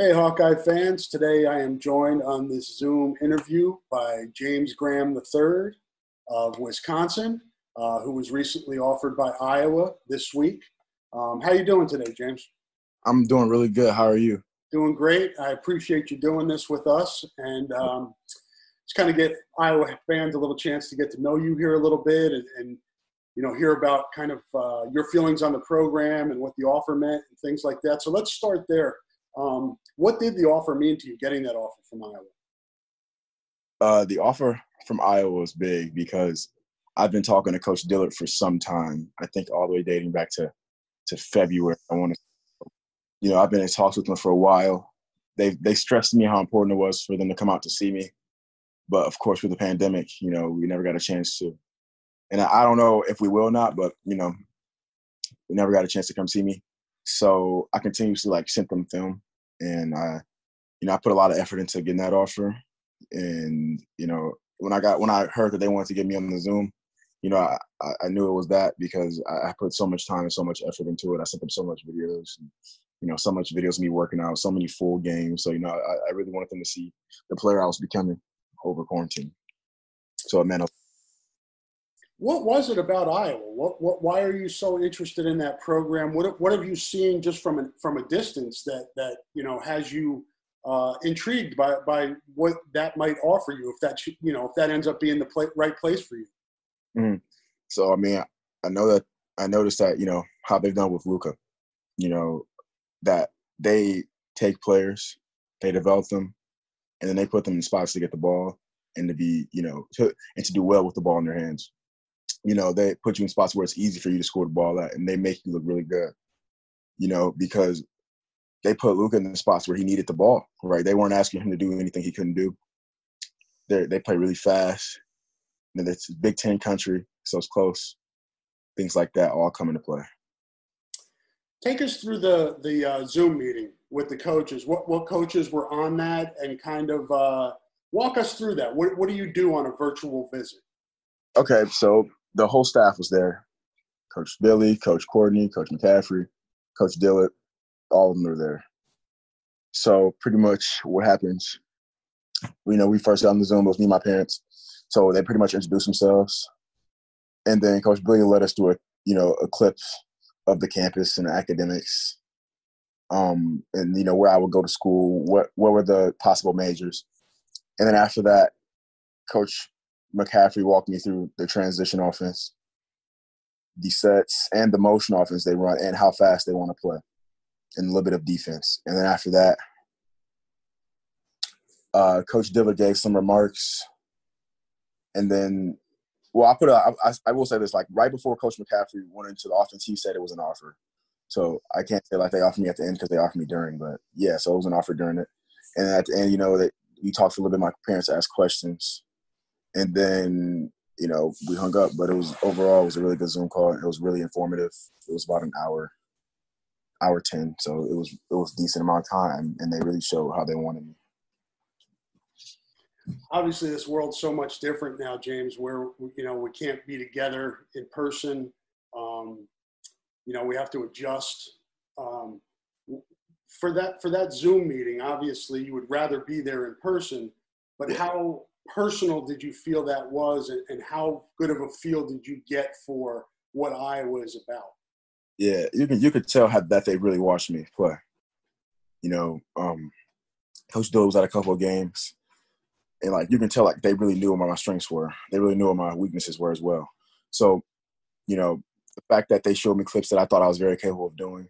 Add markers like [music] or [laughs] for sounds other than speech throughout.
Hey, Hawkeye fans. Today I am joined on this Zoom interview by James Graham III of Wisconsin, uh, who was recently offered by Iowa this week. Um, how are you doing today, James? I'm doing really good. How are you? Doing great. I appreciate you doing this with us. And um, just kind of get Iowa fans a little chance to get to know you here a little bit and, and you know, hear about kind of uh, your feelings on the program and what the offer meant and things like that. So let's start there. Um, what did the offer mean to you getting that offer from Iowa? Uh, the offer from Iowa was big because I've been talking to Coach Dillard for some time. I think all the way dating back to to February. I want to, you know, I've been in talks with them for a while. They they stressed me how important it was for them to come out to see me, but of course, with the pandemic, you know, we never got a chance to. And I, I don't know if we will or not, but you know, we never got a chance to come see me. So I continuously like sent them film and I, you know, I put a lot of effort into getting that offer. And you know, when I got when I heard that they wanted to get me on the Zoom, you know, I, I knew it was that because I put so much time and so much effort into it. I sent them so much videos, and, you know, so much videos of me working out, so many full games. So you know, I, I really wanted them to see the player I was becoming over quarantine. So it meant a what was it about Iowa? What, what, why are you so interested in that program? What, what have you seen just from a, from a distance that, that, you know, has you uh, intrigued by, by what that might offer you if that, you know, if that ends up being the play, right place for you? Mm-hmm. So, I mean, I know that I noticed that, you know, how they've done with Luka, you know, that they take players, they develop them, and then they put them in spots to get the ball and to be, you know, to, and to do well with the ball in their hands you know, they put you in spots where it's easy for you to score the ball at, and they make you look really good. You know, because they put Luka in the spots where he needed the ball. Right? They weren't asking him to do anything he couldn't do. They they play really fast. And it's Big Ten country, so it's close. Things like that all come into play. Take us through the the uh, Zoom meeting with the coaches. What what coaches were on that, and kind of uh, walk us through that. What what do you do on a virtual visit? Okay, so the whole staff was there. Coach Billy, Coach Courtney, Coach McCaffery, Coach Dillard, all of them were there. So pretty much what happens, you know, we first got on the Zoom, it was me and my parents. So they pretty much introduced themselves. And then Coach Billy let us do a, you know, a clip of the campus and academics. Um, and you know, where I would go to school, what what were the possible majors. And then after that, Coach McCaffery walked me through the transition offense, the sets, and the motion offense they run, and how fast they want to play, and a little bit of defense. And then after that, uh, Coach Dillard gave some remarks, and then, well, I put a, I, I will say this: like right before Coach McCaffery went into the offense, he said it was an offer. So I can't say like they offered me at the end because they offered me during, but yeah, so it was an offer during it. And at the end, you know, that we talked a little bit. My parents asked questions and then you know we hung up. But it was overall it was a really good Zoom call. It was really informative. It was about an hour, hour ten, so it was it was decent amount of time, and they really showed how they wanted me. obviously this world's so much different now, James, where you know we can't be together in person. Um, you know, we have to adjust. Um, for that for that Zoom meeting, obviously you would rather be there in person, but how personal did you feel that was, and, and how good of a feel did you get for what Iowa is about? Yeah, you can you could tell how that they really watched me play. You know, um, Coach Dillard was at a couple of games, and like you can tell, like they really knew what my strengths were. They really knew what my weaknesses were as well. So, you know, the fact that they showed me clips that I thought I was very capable of doing,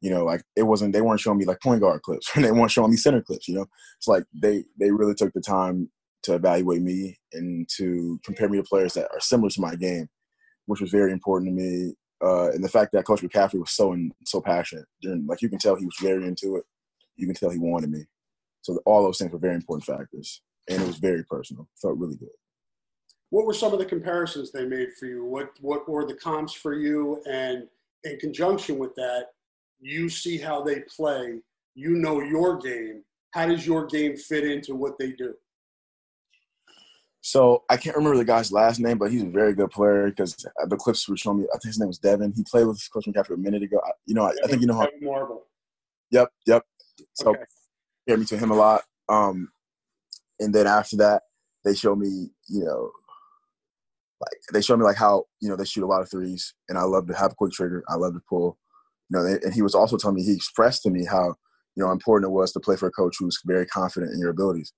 you know, like it wasn't they weren't showing me like point guard clips. [laughs] they weren't showing me center clips. You know, it's like they they really took the time to evaluate me and to compare me to players that are similar to my game, which was very important to me. Uh, and the fact that Coach McCaffery was so in, so passionate, during, like you can tell he was very into it. You can tell he wanted me. So all those things were very important factors, and it was very personal. Felt really good. What were some of the comparisons they made for you? What what were the comps for you? And in conjunction with that, you see how they play, you know your game. How does your game fit into what they do? So I can't remember the guy's last name, but he's a very good player because the clips were showing me. I think his name was Devin. He played with Coach McCaffery a minute ago. You know, I, I think you know how. Marble. Yep, yep. So Okay. hear me to him a lot. Um, and then after that, they show me, you know, like they show me like how you know they shoot a lot of threes, and I love to have a quick trigger. I love to pull. You know, and he was also telling me he expressed to me how you know important it was to play for a coach who's very confident in your abilities.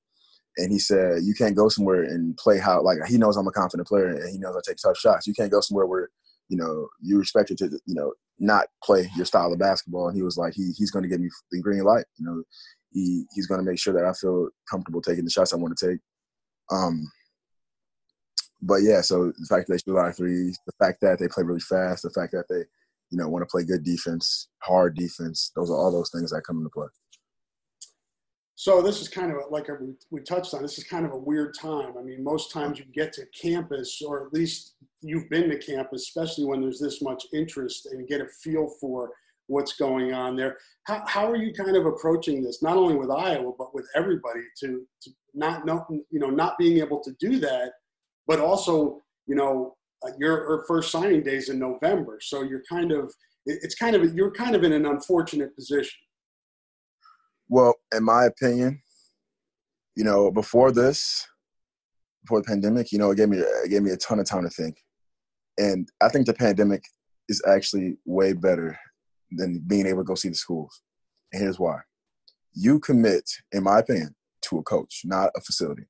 And he said you can't go somewhere and play how like he knows I'm a confident player and he knows I take tough shots. You can't go somewhere where you know you expect it to you know not play your style of basketball. And he was like he he's going to give me the green light. You know, he he's going to make sure that I feel comfortable taking the shots I want to take. Um, but yeah, so the fact that they shoot a lot of threes, the fact that they play really fast, the fact that they, you know, want to play good defense, hard defense, those are all those things that come into play. So this is kind of like a, we, touched on. This is kind of a weird time. I mean, most times you get to campus, or at least you've been to campus, especially when there's this much interest, and get a feel for what's going on there. How, how are you kind of approaching this, not only with Iowa but with everybody, to, to not know, you know, not being able to do that, but also, you know, uh, your your first signing days in November, so you're kind of it's kind of you're kind of in an unfortunate position. Well, in my opinion, you know, before this, before the pandemic, you know, it gave me it gave me a ton of time to think, and I think the pandemic is actually way better than being able to go see the schools. And here's why: you commit, in my opinion, to a coach, not a facility.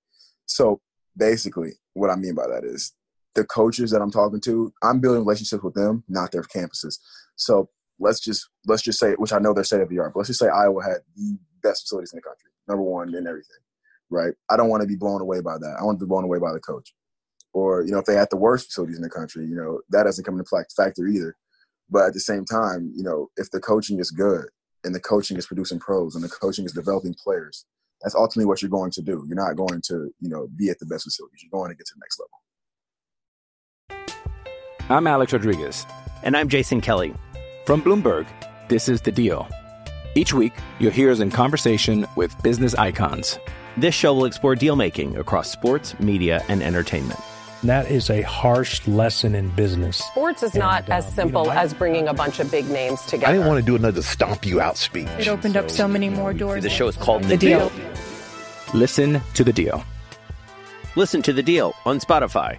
So basically, what I mean by that is the coaches that I'm talking to, I'm building relationships with them, not their campuses. So let's just let's just say, which I know they're state of the art, but let's just say Iowa had the best facilities in the country, number one in everything, right? I don't want to be blown away by that. I want to be blown away by the coach. Or you know, if they had the worst facilities in the country, you know, that doesn't come into fact- factor either. But at the same time, you know, if the coaching is good and the coaching is producing pros and the coaching is developing players, that's ultimately what you're going to do. You're not going to, you know, be at the best facilities. You're going to get to the next level. I'm Alex Rodriguez. And I'm Jason Kelly. From Bloomberg, this is The Deal. Each week, you'll hear us in conversation with business icons. This show will explore deal making across sports, media, and entertainment. That is a harsh lesson in business. Sports is not And, as um, you simple know, I- as bringing a bunch of big names together. I didn't want to do another stomp you out speech. It opened up so many more doors. The show is called The Deal. Listen to The Deal. Listen to the deal on Spotify.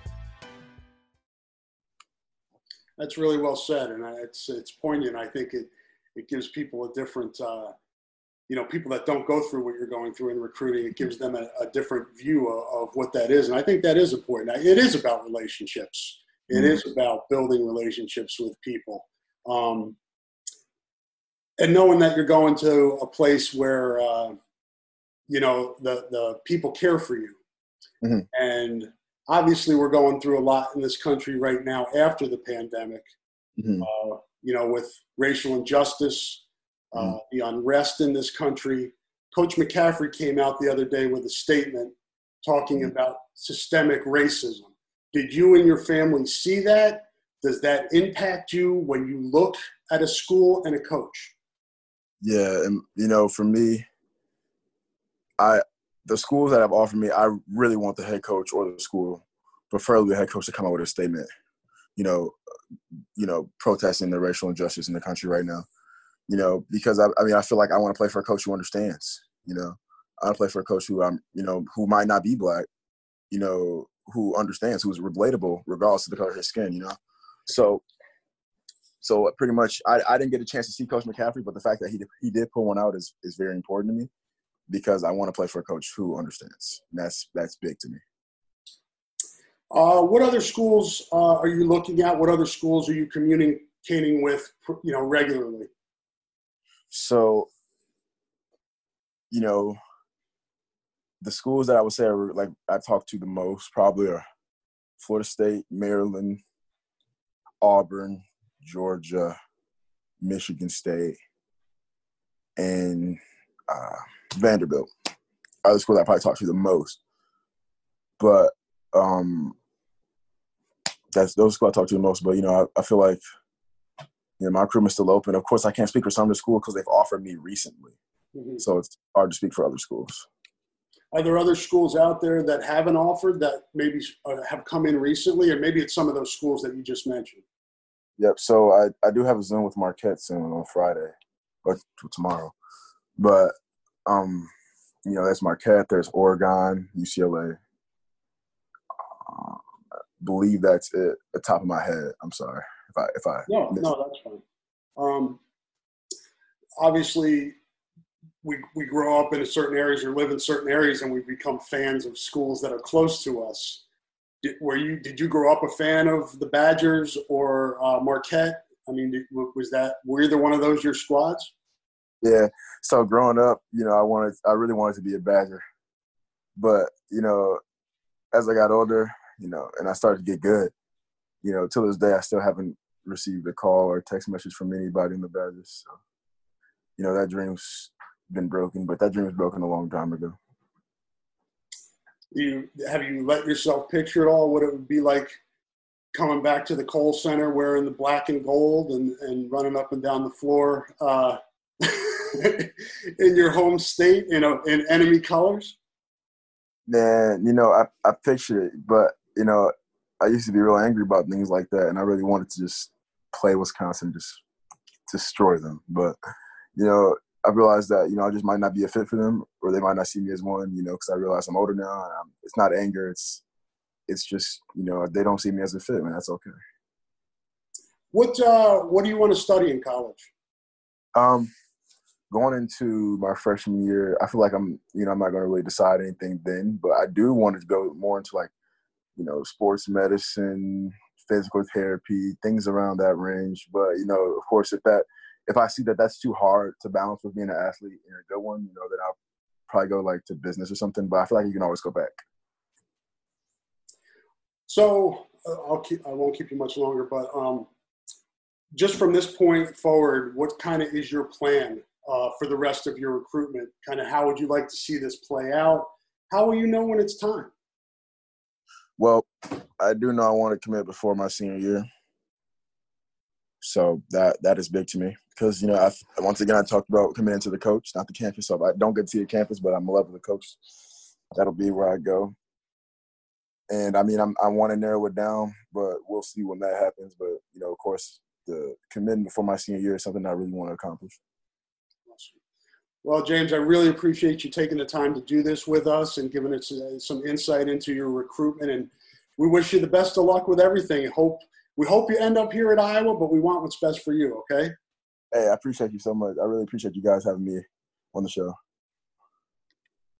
That's really well said, and it's it's poignant. I think it it gives people a different, uh, you know, people that don't go through what you're going through in recruiting. It gives them a, a different view of, of what that is, and I think that is important. It is about relationships. It is about building relationships with people, um, and knowing that you're going to a place where uh, you know the the people care for you, Mhm. and obviously we're going through a lot in this country right now after the pandemic Mhm. uh, you know with racial injustice uh, the unrest in this country. Coach McCaffery came out the other day with a statement talking about systemic racism. Did you and your family see that? Does that impact you when you look at a school and a coach? Yeah, and you know, for me, I the schools that have offered me, I really want the head coach or the school, preferably the head coach, to come out with a statement. You know, you know, protesting the racial injustice in the country right now. You know, because I, I mean, I feel like I want to play for a coach who understands. You know, I want to play for a coach who I'm, you know, who might not be black. You know, who understands, who's relatable regardless of the color of his skin. You know, so so pretty much, I, I didn't get a chance to see Coach McCaffery, but the fact that he he did pull one out is is very important to me because I want to play for a coach who understands. And that's that's big to me. Uh, what other schools uh, are you looking at? What other schools are you communicating with, you know, regularly? So, you know, the schools that I would say are like I talk to the most probably are Florida State, Maryland, Auburn, Georgia, Michigan State, and uh, Vanderbilt are the schools I probably talk to the most. But um, that's those schools I talk to the most. But you know, I, I feel like you know my recruitment's still open. Of course, I can't speak for some of the schools because they've offered me recently, mm-hmm. so it's hard to speak for other schools. Are there other schools out there that haven't offered that maybe uh, have come in recently, or maybe it's some of those schools that you just mentioned? Yep. So I, I do have a Zoom with Marquette soon on Friday or tomorrow, but um, you know, that's Marquette. There's Oregon, UCLA. I believe that's it. The top of my head. I'm sorry if I if I no no that's fine. Um, obviously, we we grow up in certain areas or live in certain areas, and we become fans of schools that are close to us. Did, were you did you grow up a fan of the Badgers or uh, Marquette? I mean, did, was that were either one of those your squads? Yeah. So growing up, you know, I wanted, I really wanted to be a Badger, but you know, as I got older, you know, and I started to get good, you know, till this day, I still haven't received a call or text message from anybody in the Badgers. So, you know, that dream's been broken, but that dream was broken a long time ago. You have you let yourself picture at all what it would be like coming back to the Kohl Center wearing the black and gold and, and running up and down the floor uh, [laughs] in your home state, you know, in enemy colors? Man, you know, I, I picture it, but, you know, I used to be real angry about things like that, and I really wanted to just play Wisconsin, just destroy them. But, you know, I realized that, you know, I just might not be a fit for them, or they might not see me as one, you know, because I realize I'm older now. And I'm, it's not anger, it's it's just, you know, they don't see me as a fit, man. That's okay. What uh, What do you want to study in college? Um, going into my freshman year, I feel like I'm, you know, I'm not going to really decide anything then, but I do want to go more into like, you know, sports medicine, physical therapy, things around that range. But you know, of course, if that, if I see that that's too hard to balance with being an athlete and a good one, you know, then I'll probably go like to business or something. But I feel like you can always go back. So uh, I'll keep. I won't keep you much longer, but um, just from this point forward, what kind of is your plan uh, for the rest of your recruitment? Kind of how would you like to see this play out? How will you know when it's time? Well, I do know I want to commit before my senior year, so that that is big to me because you know I, once again I talked about committing to the coach, not the campus. So I don't get to see the campus, but I'm in love with the coach. That'll be where I go. And I mean, I'm, I want to narrow it down, but we'll see when that happens. But you know, of course, the commitment for my senior year is something I really want to accomplish. Well, James, I really appreciate you taking the time to do this with us and giving us uh, some insight into your recruitment. And we wish you the best of luck with everything. Hope we hope you end up here at Iowa, but we want what's best for you. Okay. Hey, I appreciate you so much. I really appreciate you guys having me on the show.